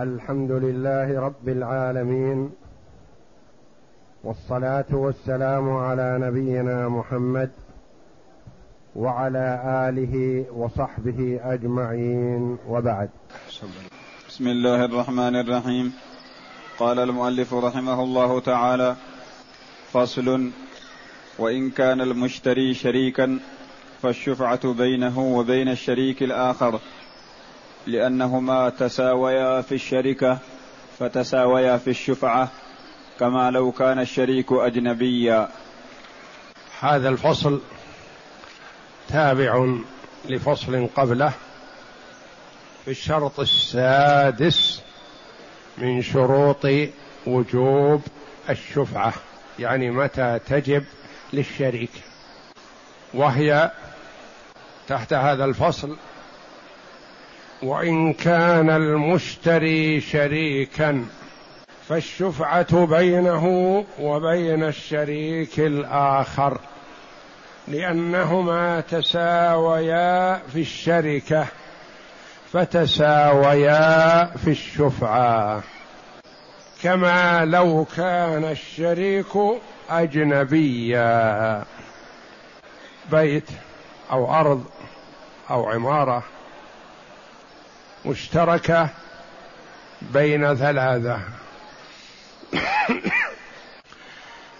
الحمد لله رب العالمين والصلاة والسلام على نبينا محمد وعلى آله وصحبه أجمعين وبعد. بسم الله الرحمن الرحيم. قال المؤلف رحمه الله تعالى فصل وإن كان المشتري شريكا فالشفعة بينه وبين الشريك الآخر. لأنهما تساويا في الشركة فتساويا في الشفعة كما لو كان الشريك أجنبيا. هذا الفصل تابع لفصل قبله في الشرط السادس من شروط وجوب الشفعة يعني متى تجب للشريك. وهي تحت هذا الفصل وإن كان المشتري شريكا فالشفعة بينه وبين الشريك الآخر لأنهما تساويا في الشركة فتساويا في الشفعة. كما لو كان الشريك أجنبيا بيت أو أرض أو عمارة مشتركة بين ثلاثة.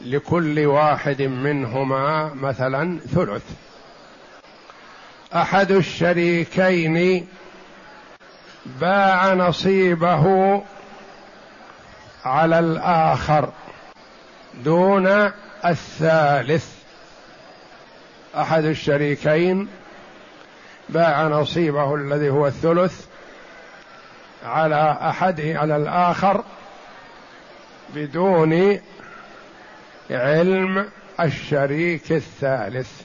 لكل واحد منهما مثلا ثلث. أحد الشريكين باع نصيبه على الآخر دون الثالث. أحد الشريكين باع نصيبه الذي هو الثلث على أحد على الآخر بدون علم الشريك الثالث.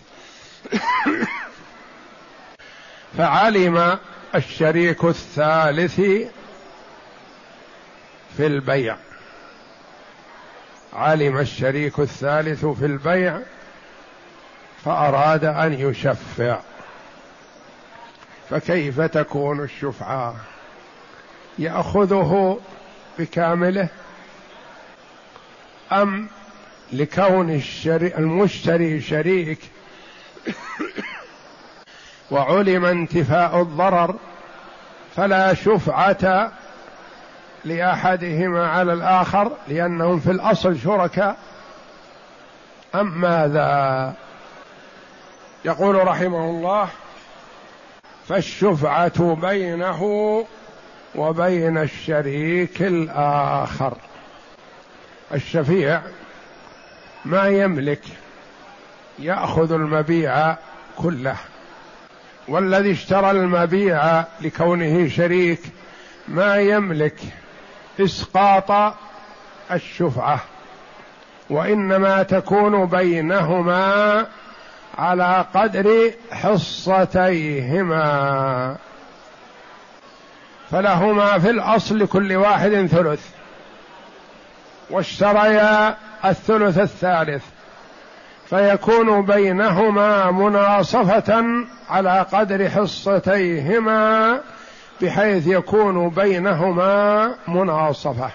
فعلم الشريك الثالث في البيع. علم الشريك الثالث في البيع فأراد أن يشفع. فكيف تكون الشفعة؟ يأخذه بكامله أم لكون الشري المشتري شريك وعلم انتفاء الضرر فلا شفعة لأحدهما على الآخر لأنهم في الأصل شركاء. أم ماذا؟ يقول رحمه الله فالشفعة بينه وبين الشريك الآخر. الشفيع ما يملك يأخذ المبيع كله. والذي اشترى المبيع لكونه شريك ما يملك إسقاط الشفعة وإنما تكون بينهما على قدر حصتيهما. فلهما في الأصل لكل واحد ثلث. واشتريا الثلث الثالث. فيكون بينهما مناصفة على قدر حصتيهما بحيث يكون بينهما مناصفة.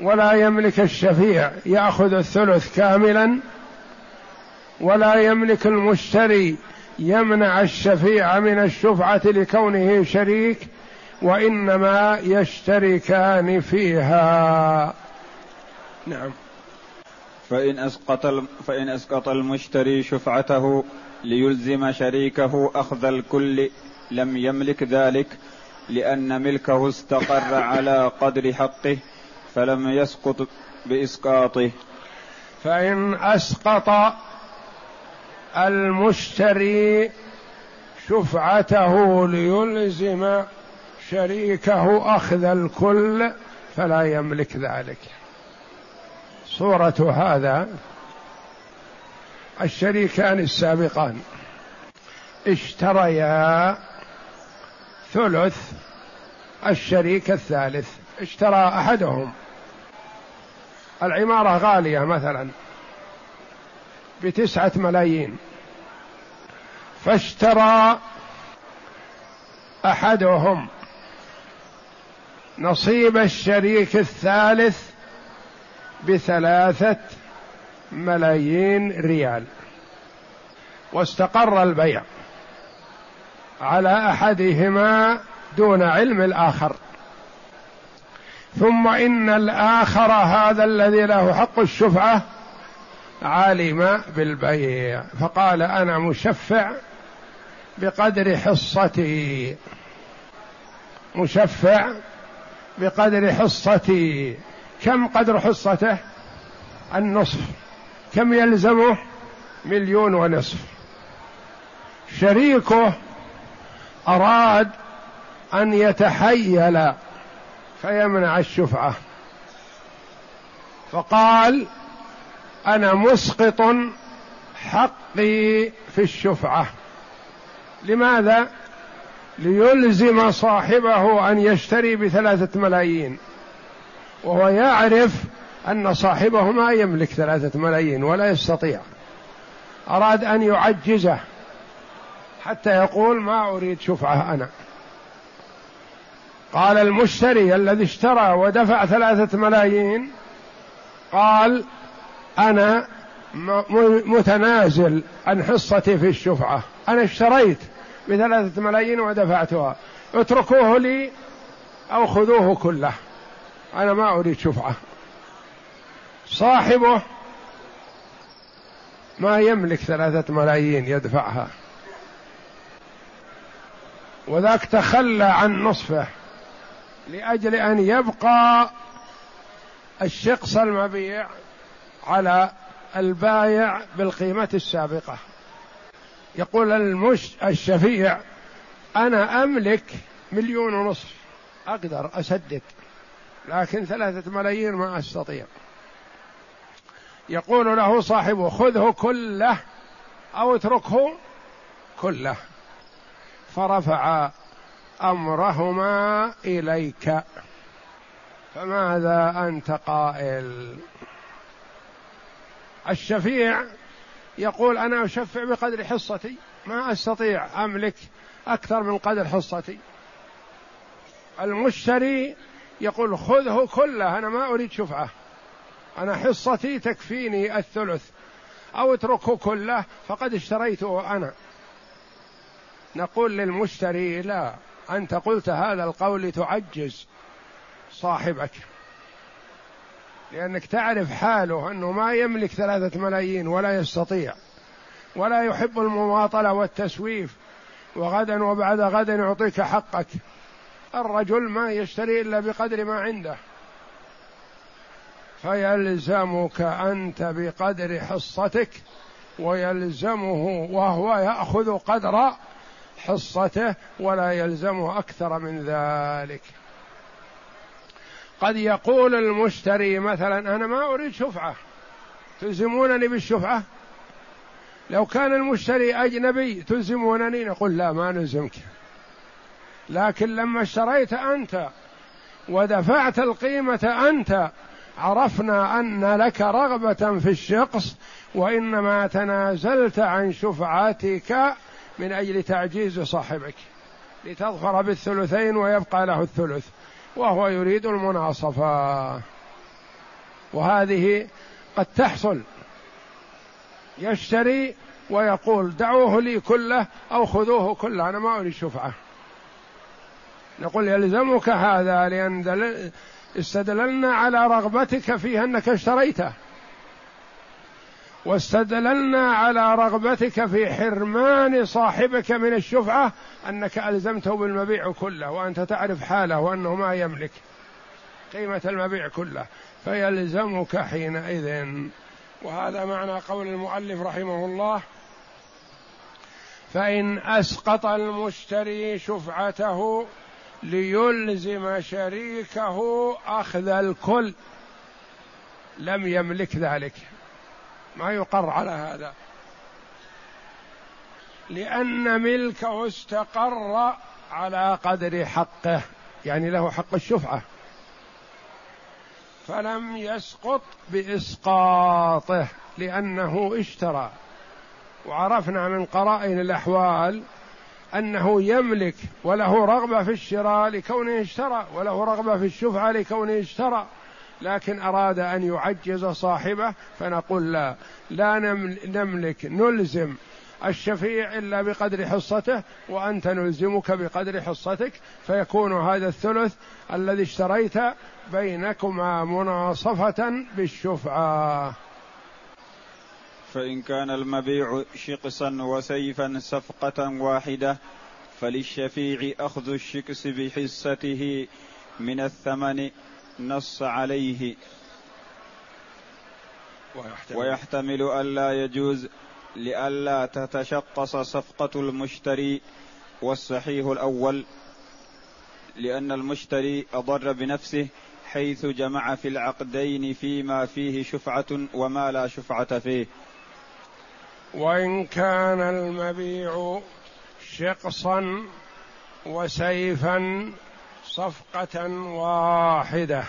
ولا يملك الشفيع يأخذ الثلث كاملا ولا يملك المشتري يمنع الشفيع من الشفعة لكونه شريك وإنما يشتركان فيها. نعم. فإن أسقط فإن أسقط المشتري شفعته ليلزم شريكه أخذ الكل لم يملك ذلك لأن ملكه استقر على قدر حقه فلم يسقط بإسقاطه. فإن أسقط المشتري شفعته ليلزم شريكه أخذ الكل فلا يملك ذلك. صورة هذا الشريكان السابقان. اشتريا ثلث الشريك الثالث. اشترى أحدهم. العمارة غالية مثلا. بتسعة ملايين. فاشترى أحدهم نصيب الشريك الثالث بثلاثة ملايين ريال. واستقر البيع على أحدهما دون علم الآخر. ثم إن الآخر هذا الذي له حق الشفعة علم بالبيع فقال أنا مشفع بقدر حصتي. مشفع بقدر حصتي. كم قدر حصته؟ النصف. كم يلزمه؟ مليون ونصف. شريكه أراد أن يتحيل فيمنع الشفعة. فقال أنا مسقط حقي في الشفعة. لماذا؟ ليلزم صاحبه أن يشتري بثلاثة ملايين. وهو يعرف أن صاحبه ما يملك ثلاثة ملايين ولا يستطيع. أراد أن يعجزه حتى يقول ما أريد شفعة أنا. قال المشتري الذي اشترى ودفع ثلاثة ملايين قال أنا متنازل عن حصتي في الشفعة. أنا اشتريت بثلاثه ملايين ودفعتها. اتركوه لي أو خذوه كله. أنا ما أريد شفعة. صاحبه ما يملك ثلاثة ملايين يدفعها. وذاك تخلى عن نصفه لأجل أن يبقى الشقص المبيع على البايع بالقيمة السابقة. يقول المش الشفيع أنا أملك مليون ونصف. أقدر أسدد لكن ثلاثة ملايين ما أستطيع. يقول له صاحبه خذه كله أو اتركه كله. فرفع أمرهما إليك. فماذا أنت قائل؟ الشفيع يقول أنا أشفع بقدر حصتي ما أستطيع أملك أكثر من قدر حصتي. المشتري يقول خذه كله أنا ما أريد شفعة. أنا حصتي تكفيني الثلث أو اتركه كله فقد اشتريته أنا. نقول للمشتري لا أنت قلت هذا القول لتعجز صاحبك. لأنك تعرف حاله أنه ما يملك ثلاثة ملايين ولا يستطيع ولا يحب المماطلة والتسويف وغدا وبعد غد يعطيك حقك. الرجل ما يشتري إلا بقدر ما عنده. فيلزمك أنت بقدر حصتك ويلزمه وهو يأخذ قدر حصته ولا يلزمه أكثر من ذلك. قد يقول المشتري مثلا أنا ما أريد شفعة. تلزمونني بالشفعة؟ لو كان المشتري أجنبي تلزمونني؟ نقول لا ما نلزمك. لكن لما اشتريت أنت ودفعت القيمة أنت عرفنا أن لك رغبة في الشخص وإنما تنازلت عن شفعتك من أجل تعجيز صاحبك. لتظفر بالثلثين ويبقى له الثلث. وهو يريد المناصفة. وهذه قد تحصل. يشتري ويقول دعوه لي كله أو خذوه كله أنا ما أريد شفعة. نقول يلزمك هذا لأن استدللنا على رغبتك فيه أنك اشتريته. واستدللنا على رغبتك في حرمان صاحبك من الشفعة أنك ألزمته بالمبيع كله وأنت تعرف حاله وأنه ما يملك قيمة المبيع كله فيلزمك حينئذ. وهذا معنى قول المؤلف رحمه الله فإن أسقط المشتري شفعته ليلزم شريكه أخذ الكل لم يملك ذلك. ما يقر على هذا. لأن ملكه استقر على قدر حقه يعني له حق الشفعة. فلم يسقط بإسقاطه لأنه اشترى. وعرفنا من قرائن الأحوال أنه يملك وله رغبة في الشراء لكونه اشترى وله رغبة في الشفعة لكونه اشترى. لكن أراد أن يعجز صاحبه فنقول لا. لا نملك نلزم الشفيع إلا بقدر حصته وأنت نلزمك بقدر حصتك فيكون هذا الثلث الذي اشتريت بينكما مناصفة بالشفعة. فإن كان المبيع شقصا وسيفا صفقة واحدة فللشفيع أخذ الشكس بحصته من الثمن نص عليه. ويحتمل, ويحتمل ألا يجوز لئلا تتشقص صفقة المشتري والصحيح الأول لأن المشتري أضر بنفسه حيث جمع في العقدين فيما فيه شفعة وما لا شفعة فيه. وإن كان المبيع شقصا وسيفا صفقة واحدة.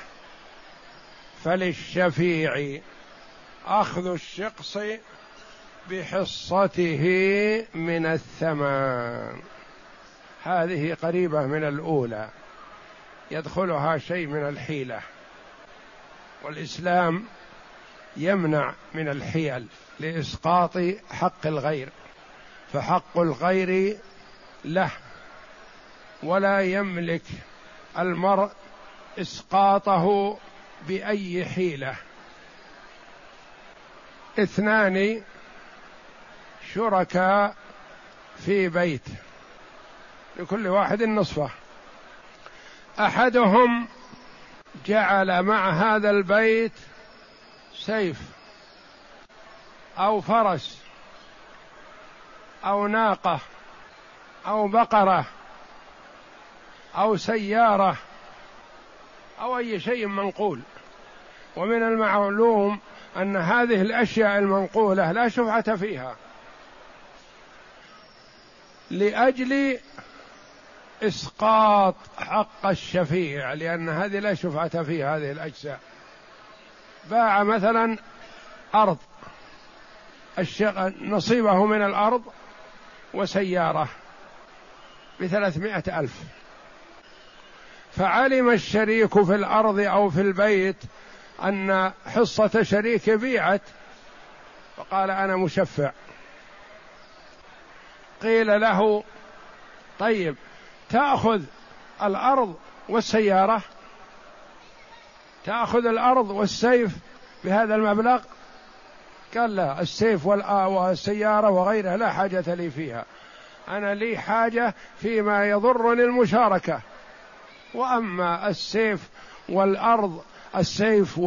فللشفيع أخذ الشقص بحصته من الثمن. هذه قريبة من الأولى. يدخلها شيء من الحيلة. والإسلام يمنع من الحيل لإسقاط حق الغير. فحق الغير له ولا يملك المرء إسقاطه بأي حيلة. اثنان شركاء في بيت لكل واحد نصفة. أحدهم جعل مع هذا البيت سيف أو فرس أو ناقة أو بقرة أو سيارة أو أي شيء منقول. ومن المعلوم أن هذه الأشياء المنقولة لا شفعة فيها. لأجل إسقاط حق الشفيع لأن هذه لا شفعة في هذه الأجزاء. باع مثلا أرض نصيبه من الأرض وسيارة بثلاثمائة ألف. فعلم الشريك في الأرض أو في البيت أن حصة شريك بيعت. فقال أنا مشفع. قيل له طيب تأخذ الأرض والسيارة؟ تأخذ الأرض والسيف بهذا المبلغ؟ قال لا السيف والسيارة وغيرها لا حاجة لي فيها. أنا لي حاجة فيما يضرني المشاركة. وأما السيف والأرض السيف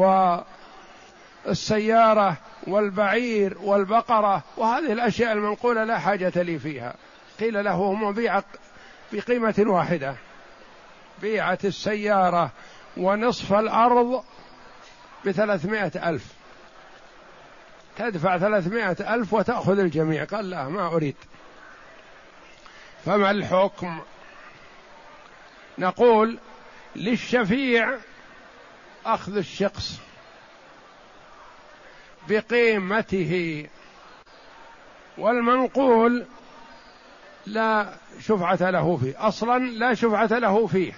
والسيارة والبعير والبقرة وهذه الأشياء المنقولة لا حاجة لي فيها. قيل له هم بيع بقيمة واحدة بيعت السيارة ونصف الأرض بثلاثمائة ألف. تدفع ثلاثمائة ألف وتأخذ الجميع. قال لا ما أريد. فما الحكم؟ نقول للشفيع أخذ الشخص بقيمته والمنقول لا شفعة له فيه أصلا لا شفعة له فيه.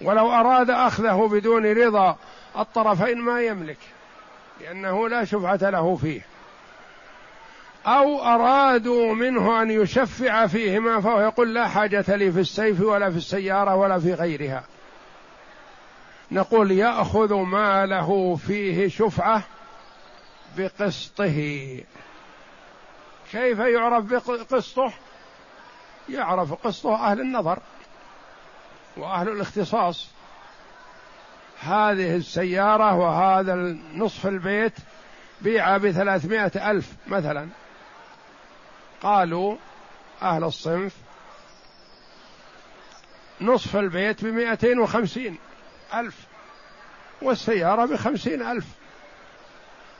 ولو أراد أخذه بدون رضا الطرفين ما يملك لأنه لا شفعة له فيه. أو أرادوا منه أن يشفع فيهما فهو يقول لا حاجة لي في السيف ولا في السيارة ولا في غيرها. نقول يأخذ ما له فيه شفعة بقسطه. كيف يعرف بقسطه؟ يعرف قسطه أهل النظر وأهل الاختصاص. هذه السيارة وهذا نصف البيت بيع بثلاثمائة ألف مثلا. قالوا أهل الصنف نصف البيت بمائتين وخمسين ألف والسيارة بخمسين ألف.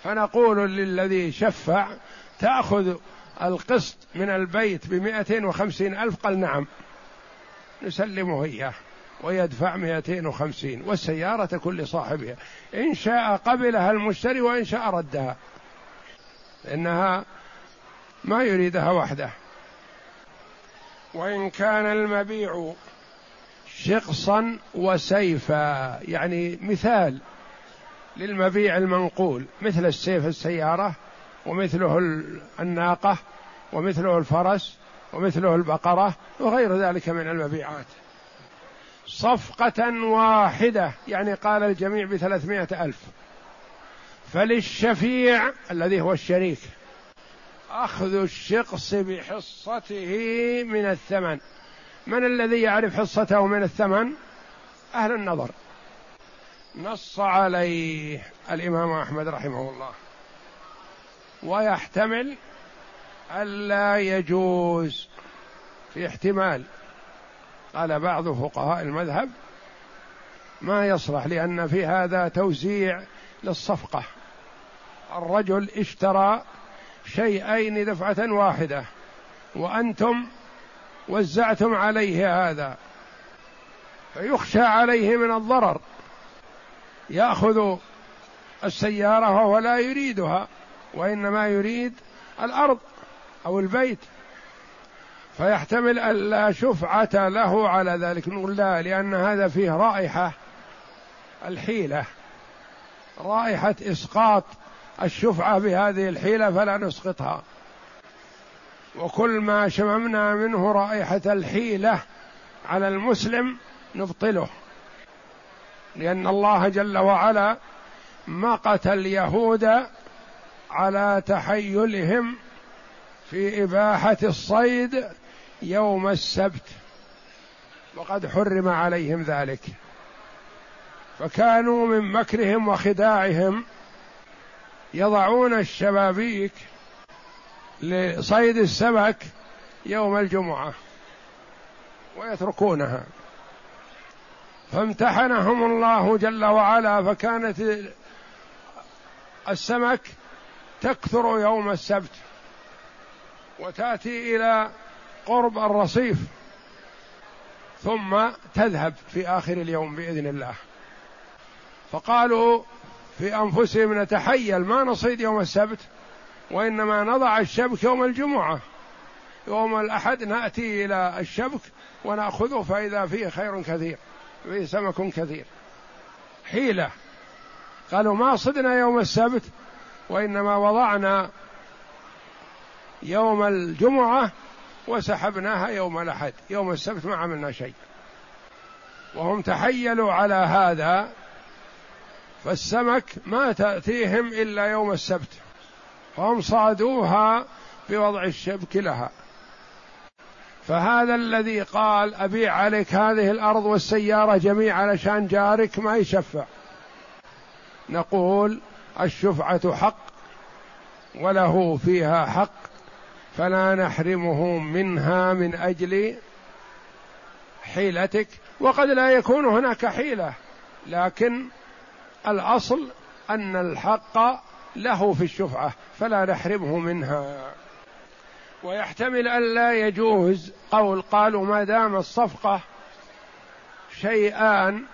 فنقول للذي شفع تأخذ القسط من البيت بمائتين وخمسين ألف؟ قال نعم. نسلمه إياه ويدفع 250 والسيارة تكون لصاحبها. إن شاء قبلها المشتري وإن شاء ردها. إنها ما يريدها وحده. وإن كان المبيع شقصا وسيفا يعني مثال للمبيع المنقول مثل السيف السيارة ومثله الناقة ومثله الفرس ومثله البقرة وغير ذلك من المبيعات. صفقة واحدة يعني قال الجميع بثلاثمائة ألف. فللشفيع الذي هو الشريك أخذ الشقص بحصته من الثمن. من الذي يعرف حصته من الثمن؟ أهل النظر. نص عليه الإمام أحمد رحمه الله. ويحتمل ألا يجوز في احتمال. قال بعض فقهاء المذهب ما يصلح لأن في هذا توزيع للصفقة. الرجل اشترى شيئين دفعة واحدة. وأنتم وزعتم عليه هذا. فيخشى عليه من الضرر. يأخذ السيارة وهو لا يريدها وإنما يريد الأرض أو البيت. فيحتمل أن لا شفعة له على ذلك. نقول لا لأن هذا فيه رائحة الحيلة رائحة إسقاط الشفعة بهذه الحيلة فلا نسقطها. وكل ما شممنا منه رائحة الحيلة على المسلم نبطله. لأن الله جل وعلا مقت اليهود على تحيلهم في إباحة الصيد يوم السبت. وقد حرم عليهم ذلك. فكانوا من مكرهم وخداعهم يضعون الشبابيك لصيد السمك يوم الجمعة ويتركونها. فامتحنهم الله جل وعلا فكانت السمك تكثر يوم السبت وتأتي إلى قرب الرصيف ثم تذهب في آخر اليوم بإذن الله. فقالوا في أنفسهم نتحيل. ما نصيد يوم السبت وإنما نضع الشبك يوم الجمعة. يوم الأحد نأتي إلى الشبك ونأخذه فإذا فيه خير كثير فيه سمك كثير. حيلة. قالوا ما صدنا يوم السبت وإنما وضعنا يوم الجمعة وسحبناها يوم الأحد. يوم السبت ما عملنا شيء. وهم تحيلوا على هذا فالسمك ما تأتيهم إلا يوم السبت. فهم صادوها بوضع الشبك لها. فهذا الذي قال أبيع عليك هذه الأرض والسيارة جميع علشان جارك ما يشفع. نقول الشفعة حق وله فيها حق فلا نحرمه منها من أجل حيلتك. وقد لا يكون هناك حيلة لكن الأصل أن الحق له في الشفعة فلا نحرمه منها. ويحتمل أن لا يجوز قول قالوا ما دام الصفقة شيئان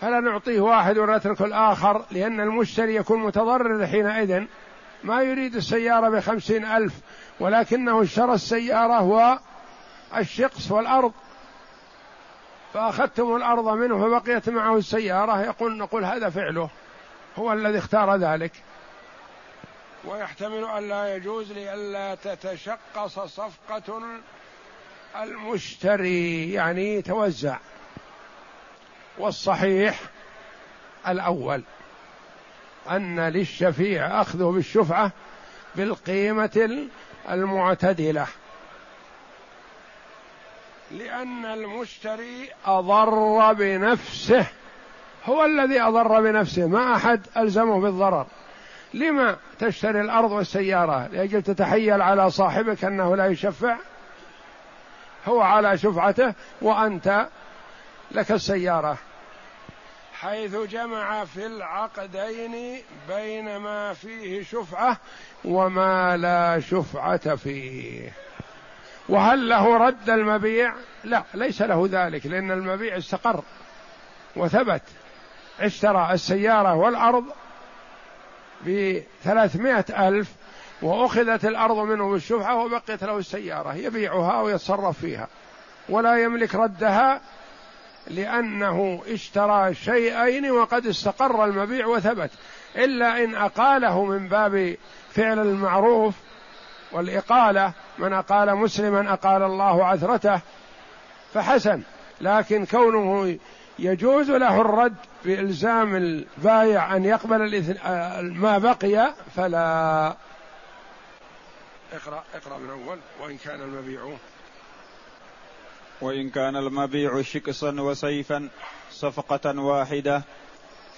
فلا نعطيه واحد ونترك الآخر لأن المشتري يكون متضرر حينئذ. ما يريد السيارة بخمسين ألف ولكنه اشترى السيارة والشقص والأرض. فأخذتم الأرض منه فبقيت معه السيارة يقول نقول هذا فعله. هو الذي اختار ذلك. ويحتمل أن لا يجوز لئلا تتشقص صفقة المشتري يعني توزع. والصحيح الأول أن للشفيع أخذه بالشفعة بالقيمة المعتدلة. لأن المشتري أضر بنفسه. هو الذي أضر بنفسه ما أحد ألزمه بالضرر. لما تشتري الأرض والسيارة؟ لأجل تتحيل على صاحبك أنه لا يشفع؟ هو على شفعته وأنت لك السيارة. حيث جمع في العقدين بين ما فيه شفعة وما لا شفعة فيه. وهل له رد المبيع؟ لا ليس له ذلك لأن المبيع استقر وثبت. اشترى السيارة والأرض بثلاثمائة ألف وأخذت الأرض منه بالشفعة وبقيت له السيارة يبيعها ويتصرف فيها. ولا يملك ردها لأنه اشترى شيئين وقد استقر المبيع وثبت. إلا إن أقاله من باب فعل المعروف والإقالة من أقال مسلما أقال الله عثرته فحسن لكن كونه يجوز له الرد بإلزام البايع أن يقبل ما بقي فلا. اقرأ اقرأ من أول وإن كان المبيع. وإن كان المبيع شقصا وسيفا صفقة واحدة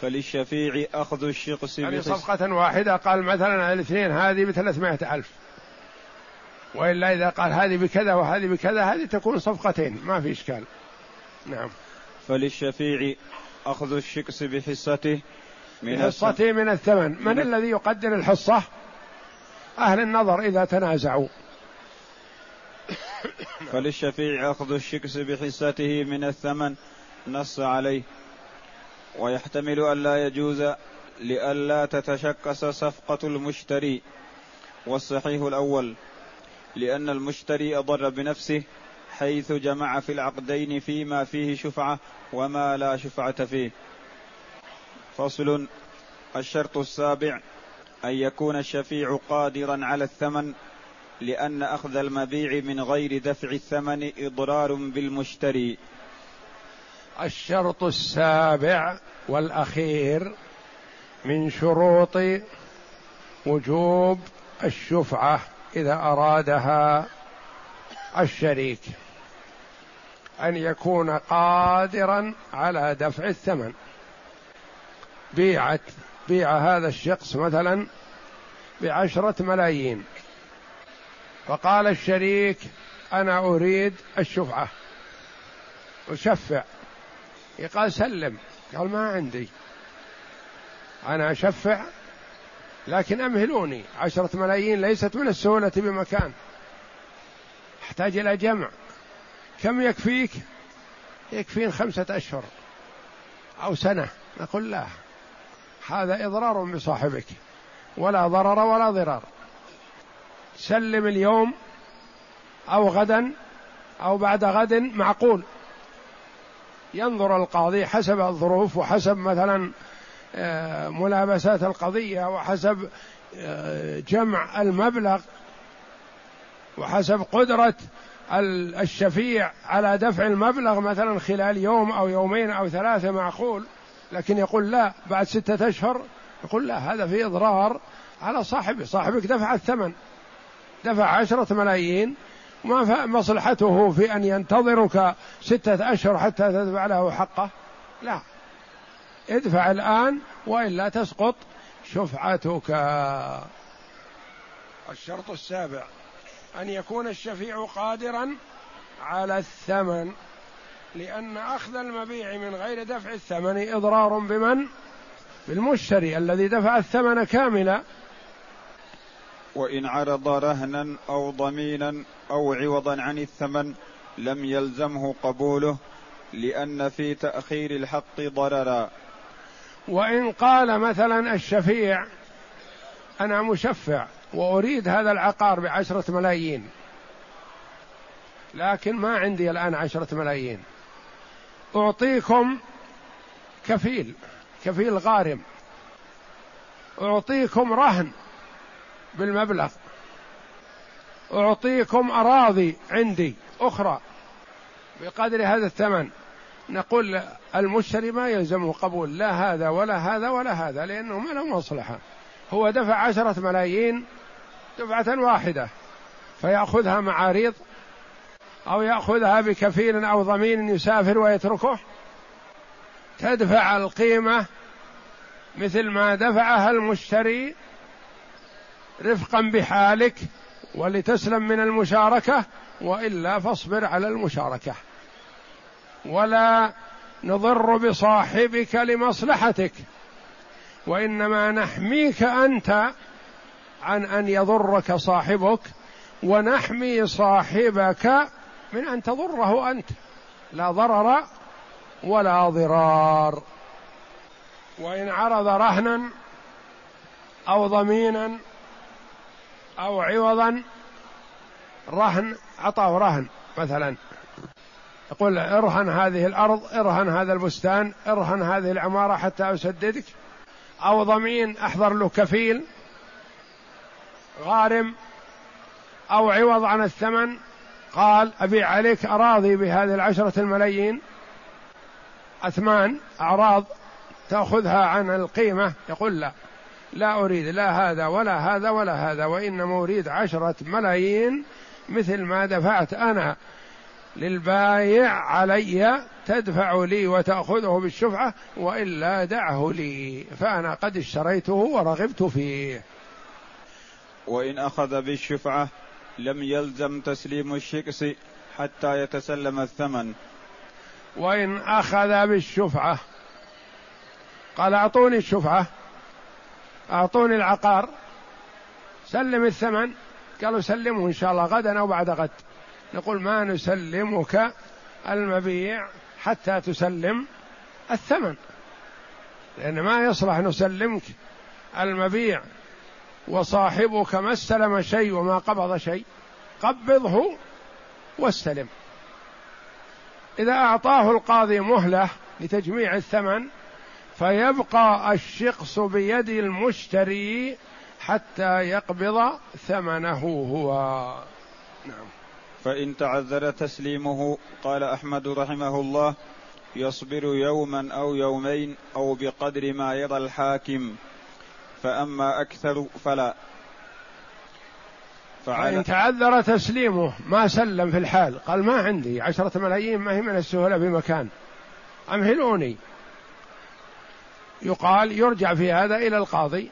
فللشفيع أخذ الشقص يعني صفقة واحدة قال مثلا الاثنين هذه بثلاثمائة ألف. وإلا إذا قال هذه بكذا وهذه بكذا هذه تكون صفقتين ما في إشكال. نعم. فللشفيع أخذ الشقص بحصته من حصته من الثمن. من, من الذي يقدر الحصة؟ أهل النظر إذا تنازعوا. فللشفيع أخذ الشكس بحصته من الثمن نص عليه. ويحتمل ألا يجوز لئلا تتشكس صفقة المشتري. والصحيح الأول. لأن المشتري أضر بنفسه حيث جمع في العقدين فيما فيه شفعة وما لا شفعة فيه. فصل الشرط السابع أن يكون الشفيع قادرا على الثمن لأن أخذ المبيع من غير دفع الثمن إضرار بالمشتري. الشرط السابع والأخير من شروط وجوب الشفعة. إذا أرادها الشريك أن يكون قادرا على دفع الثمن. بيعت بيع هذا الشخص مثلا بعشرة ملايين. فقال الشريك أنا أريد الشفعة. أشفع. قال سلم. قال ما عندي. أنا أشفع لكن أمهلوني. عشرة ملايين ليست من السهولة بمكان. أحتاج إلى جمع. كم يكفيك؟ يكفين خمسة أشهر أو سنة. نقول لا. هذا إضرار بصاحبك. ولا ضرر ولا ضرار. سلم اليوم أو غدا أو بعد غد معقول. ينظر القاضي حسب الظروف وحسب مثلا ملابسات القضية وحسب آه، جمع المبلغ وحسب قدرة الشفيع على دفع المبلغ مثلا خلال يوم أو يومين أو ثلاثة معقول لكن يقول لا بعد ستة أشهر يقول لا هذا في إضرار على صاحبه صاحبك دفع الثمن دفع عشرة ملايين ما مصلحته في أن ينتظرك ستة أشهر حتى تدفع له حقه لا. ادفع الآن وإلا تسقط شفعتك. الشرط السابع أن يكون الشفيع قادرا على الثمن لأن أخذ المبيع من غير دفع الثمن إضرار بمن؟ بالمشتري الذي دفع الثمن كاملا. وإن عرض رهنا أو ضمينا أو عوضا عن الثمن لم يلزمه قبوله لأن في تأخير الحق ضررا. وإن قال مثلا الشفيع أنا مشفع وأريد هذا العقار بعشرة ملايين لكن ما عندي الآن عشرة ملايين. أعطيكم كفيل كفيل غارم. أعطيكم رهن بالمبلغ. أعطيكم أراضي عندي أخرى بقدر هذا الثمن. نقول المشتري ما يلزمه قبول لا هذا ولا هذا ولا هذا لأنه ما له مصلحة. هو دفع عشرة ملايين دفعة واحدة فيأخذها معاريض أو يأخذها بكفيل أو ضمين يسافر ويتركه. تدفع القيمة مثل ما دفعها المشتري رفقا بحالك ولتسلم من المشاركة وإلا فاصبر على المشاركة. ولا نضر بصاحبك لمصلحتك. وإنما نحميك أنت عن أن يضرك صاحبك ونحمي صاحبك من أن تضره أنت. لا ضرر ولا ضرار. وإن عرض رهنا أو ضمينا أو عوضا رهن أعطاه رهن مثلا. يقول ارهن هذه الأرض ارهن هذا البستان ارهن هذه العمارة حتى أسددك. أو ضمين أحضر له كفيل غارم أو عوض عن الثمن. قال أبيع عليك أراضي بهذه العشرة الملايين. أثمان أعراض تأخذها عن القيمة. يقول لا لا أريد لا هذا ولا هذا ولا هذا وإنما أريد عشرة ملايين مثل ما دفعت أنا. للبايع علي تدفع لي وتأخذه بالشفعة وإلا دعه لي فأنا قد اشتريته ورغبت فيه. وإن أخذ بالشفعة لم يلزم تسليم الشكس حتى يتسلم الثمن. وإن أخذ بالشفعة قال أعطوني الشفعة أعطوني العقار سلم الثمن. قالوا سلمه إن شاء الله غدا أو بعد غد. نقول ما نسلمك المبيع حتى تسلم الثمن. لأن ما يصلح نسلمك المبيع وصاحبك ما استلم شيء وما قبض شيء قبضه واستلم. إذا أعطاه القاضي مهلة لتجميع الثمن فيبقى الشخص بيد المشتري حتى يقبض ثمنه هو. نعم. فإن تعذر تسليمه قال أحمد رحمه الله يصبر يوما أو يومين أو بقدر ما يرى الحاكم فأما أكثر فلا. فإن تعذر تسليمه ما سلم في الحال قال ما عندي عشرة ملايين ما هي من السهولة بمكان. أمهلوني يقال يرجع في هذا إلى القاضي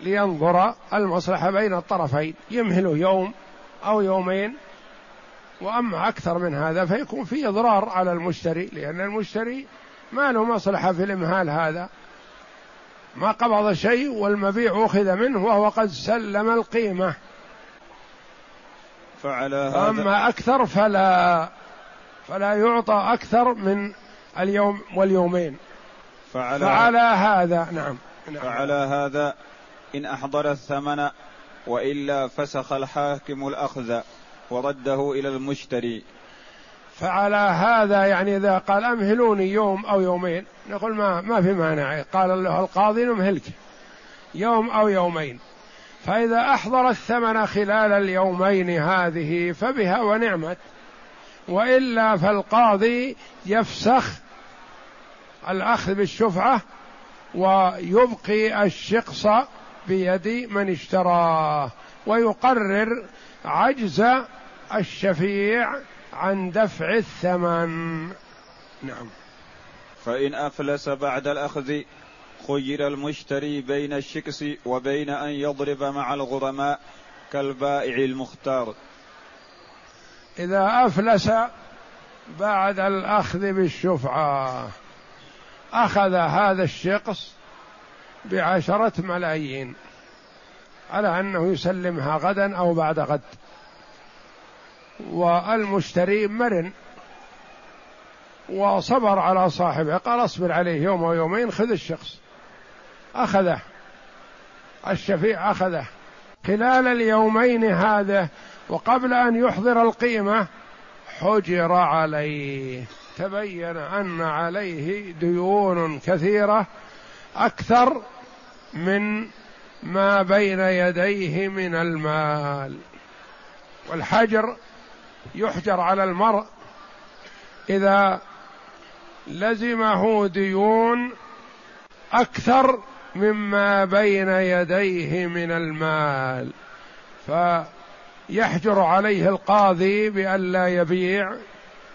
لينظر المصلحة بين الطرفين يمهله يوم أو يومين وأما أكثر من هذا فيكون في إضرار على المشتري لأن المشتري ما له مصلحة في الإمهال هذا. ما قبض شيء والمبيع أخذ منه وهو قد سلم القيمة. فعلى هذا أما أكثر فلا فلا يعطى أكثر من اليوم واليومين. فعلى, فعلى هذا نعم, نعم. فعلى هذا إن أحضر الثمن وإلا فسخ الحاكم الأخذ. ورده إلى المشتري. فعلى هذا يعني إذا قال أمهلوني يوم أو يومين نقول ما ما في مانع. قال له القاضي نمهلك. يوم أو يومين. فإذا أحضر الثمن خلال اليومين هذه فبها ونعمت. وإلا فالقاضي يفسخ الأخذ بالشفعة ويبقي الشقص بيد من اشتراه ويقرر عجز الشفيع عن دفع الثمن. نعم. فإن أفلس بعد الأخذ خير المشتري بين الشكس وبين أن يضرب مع الغرماء كالبائع المختار. إذا أفلس بعد الأخذ بالشفعة أخذ هذا الشخص بعشرة ملايين على أنه يسلمها غدا أو بعد غد. والمشتري مرن وصبر على صاحبه. قال اصبر عليه يوم أو يومين خذ الشخص. أخذه. الشفيع أخذه. خلال اليومين هذا وقبل أن يحضر القيمة حجر عليه. تبين أن عليه ديون كثيرة أكثر من ما بين يديه من المال. والحجر يحجر على المرء إذا لزمه ديون أكثر مما بين يديه من المال فيحجر عليه القاضي بألا يبيع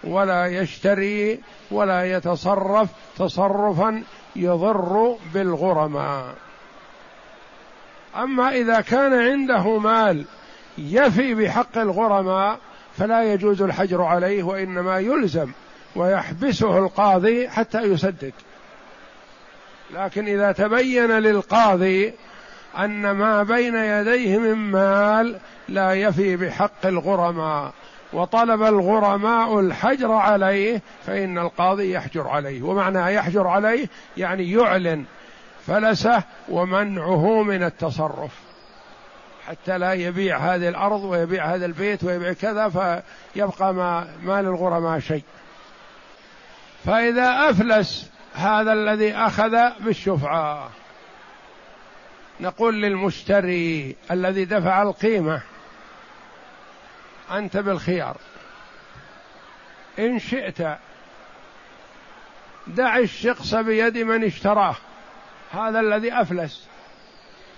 ولا يشتري ولا يتصرف تصرفا يضر بالغرماء. أما إذا كان عنده مال يفي بحق الغرماء فلا يجوز الحجر عليه وإنما يلزم ويحبسه القاضي حتى يسدد. لكن إذا تبين للقاضي أن ما بين يديه من مال لا يفي بحق الغرماء وطلب الغرماء الحجر عليه فإن القاضي يحجر عليه. ومعنى يحجر عليه يعني يعلن فلسه ومنعه من التصرف. حتى لا يبيع هذه الأرض ويبيع هذا البيت ويبيع كذا فيبقى ما, ما للغرماء شيء. فإذا أفلس هذا الذي أخذ بالشفعة. نقول للمشتري الذي دفع القيمة أنت بالخيار. إن شئت دع الشخص بيد من اشتراه. هذا الذي أفلس.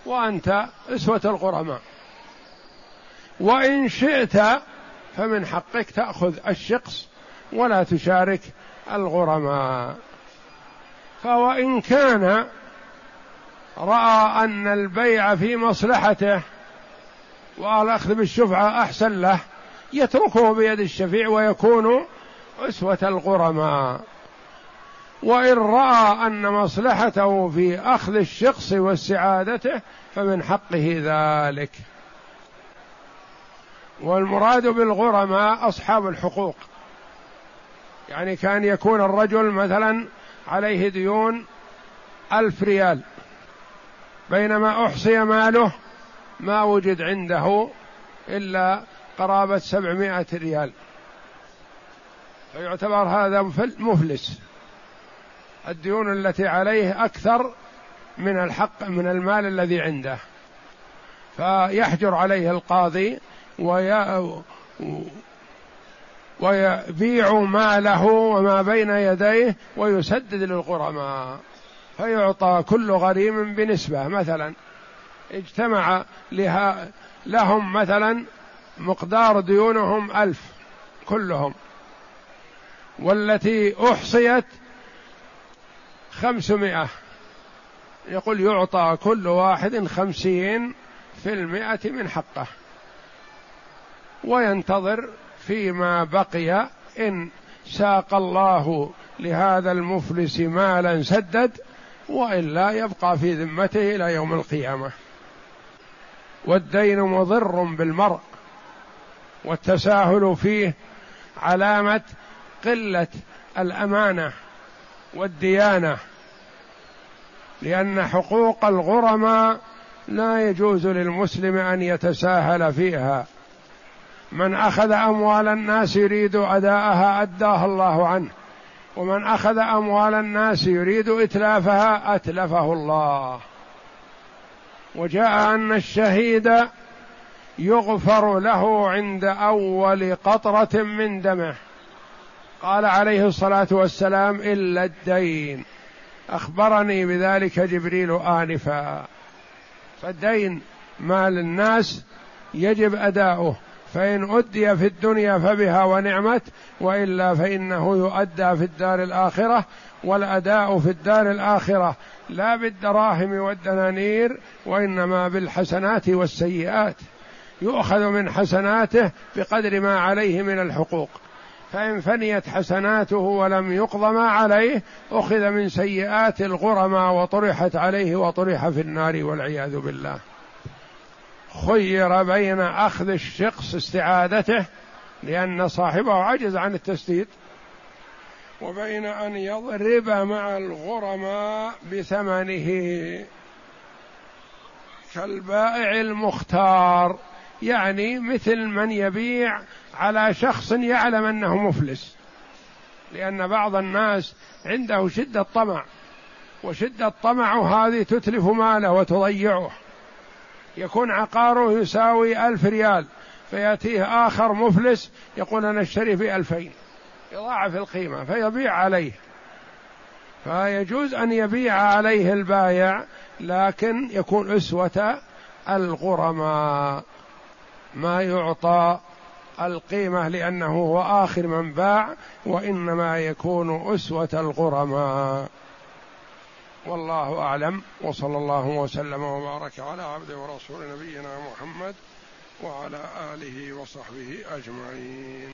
وأنت أسوة الغرماء وإن شئت فمن حقك تأخذ الشخص ولا تشارك الغرماء. فهو إن كان رأى أن البيع في مصلحته والأخذ بالشفعة أحسن له يتركه بيد الشفيع ويكون أسوة الغرماء وإن رأى أن مصلحته في أخذ الشخص واستعادته فمن حقه ذلك. والمراد بالغرماء أصحاب الحقوق. يعني كان يكون الرجل مثلا عليه ديون ألف ريال بينما أحصي ماله ما وجد عنده إلا قرابة سبعمائة ريال. فيعتبر هذا مفلس. الديون التي عليه أكثر من الحق من المال الذي عنده. فيحجر عليه القاضي وي ويبيع ماله وما بين يديه ويسدد للغرماء فيعطى كل غريم بنسبة. مثلا اجتمع لها لهم مثلا مقدار ديونهم ألف كلهم. والتي أحصيت خمسمائة. يقول يعطى كل واحد خمسين في المئة من حقه. وينتظر فيما بقي إن ساق الله لهذا المفلس مالا سدد والا يبقى في ذمته إلى يوم القيامة. والدين مضر بالمرء والتساهل فيه علامة قلة الأمانة. والديانة لأن حقوق الغرماء لا يجوز للمسلم أن يتساهل فيها. من أخذ أموال الناس يريد أداءها اداها الله عنه ومن أخذ أموال الناس يريد إتلافها أتلفه الله. وجاء أن الشهيد يغفر له عند أول قطرة من دمه. قال عليه الصلاة والسلام إلا الدين. أخبرني بذلك جبريل آنفا. فالدين مال الناس يجب أداؤه. فإن أدي في الدنيا فبها ونعمت وإلا فإنه يؤدى في الدار الآخرة. والأداء في الدار الآخرة لا بالدراهم والدنانير وإنما بالحسنات والسيئات. يؤخذ من حسناته بقدر ما عليه من الحقوق. فإن فنيت حسناته ولم يقض ما عليه أخذ من سيئات الغرماء وطرحت عليه وطرح في النار والعياذ بالله. خير بين أخذ الشخص استعادته لأن صاحبه عجز عن التسديد. وبين أن يضرب مع الغرماء بثمنه كالبائع المختار. يعني مثل من يبيع على شخص يعلم أنه مفلس. لأن بعض الناس عنده شدة طمع وشدة طمعه هذه تتلف ماله وتضيعه. يكون عقاره يساوي ألف ريال فيأتيه آخر مفلس يقول أنا أشتري في ألفين. يضاعف القيمة فيبيع عليه. فيجوز أن يبيع عليه البايع لكن يكون أسوة الغرماء. ما يعطى القيمة لأنه هو آخر من باع وإنما يكون أسوة الغرماء. والله أعلم وصلى الله وسلم وبارك على عبد ورسول نبينا محمد وعلى آله وصحبه أجمعين.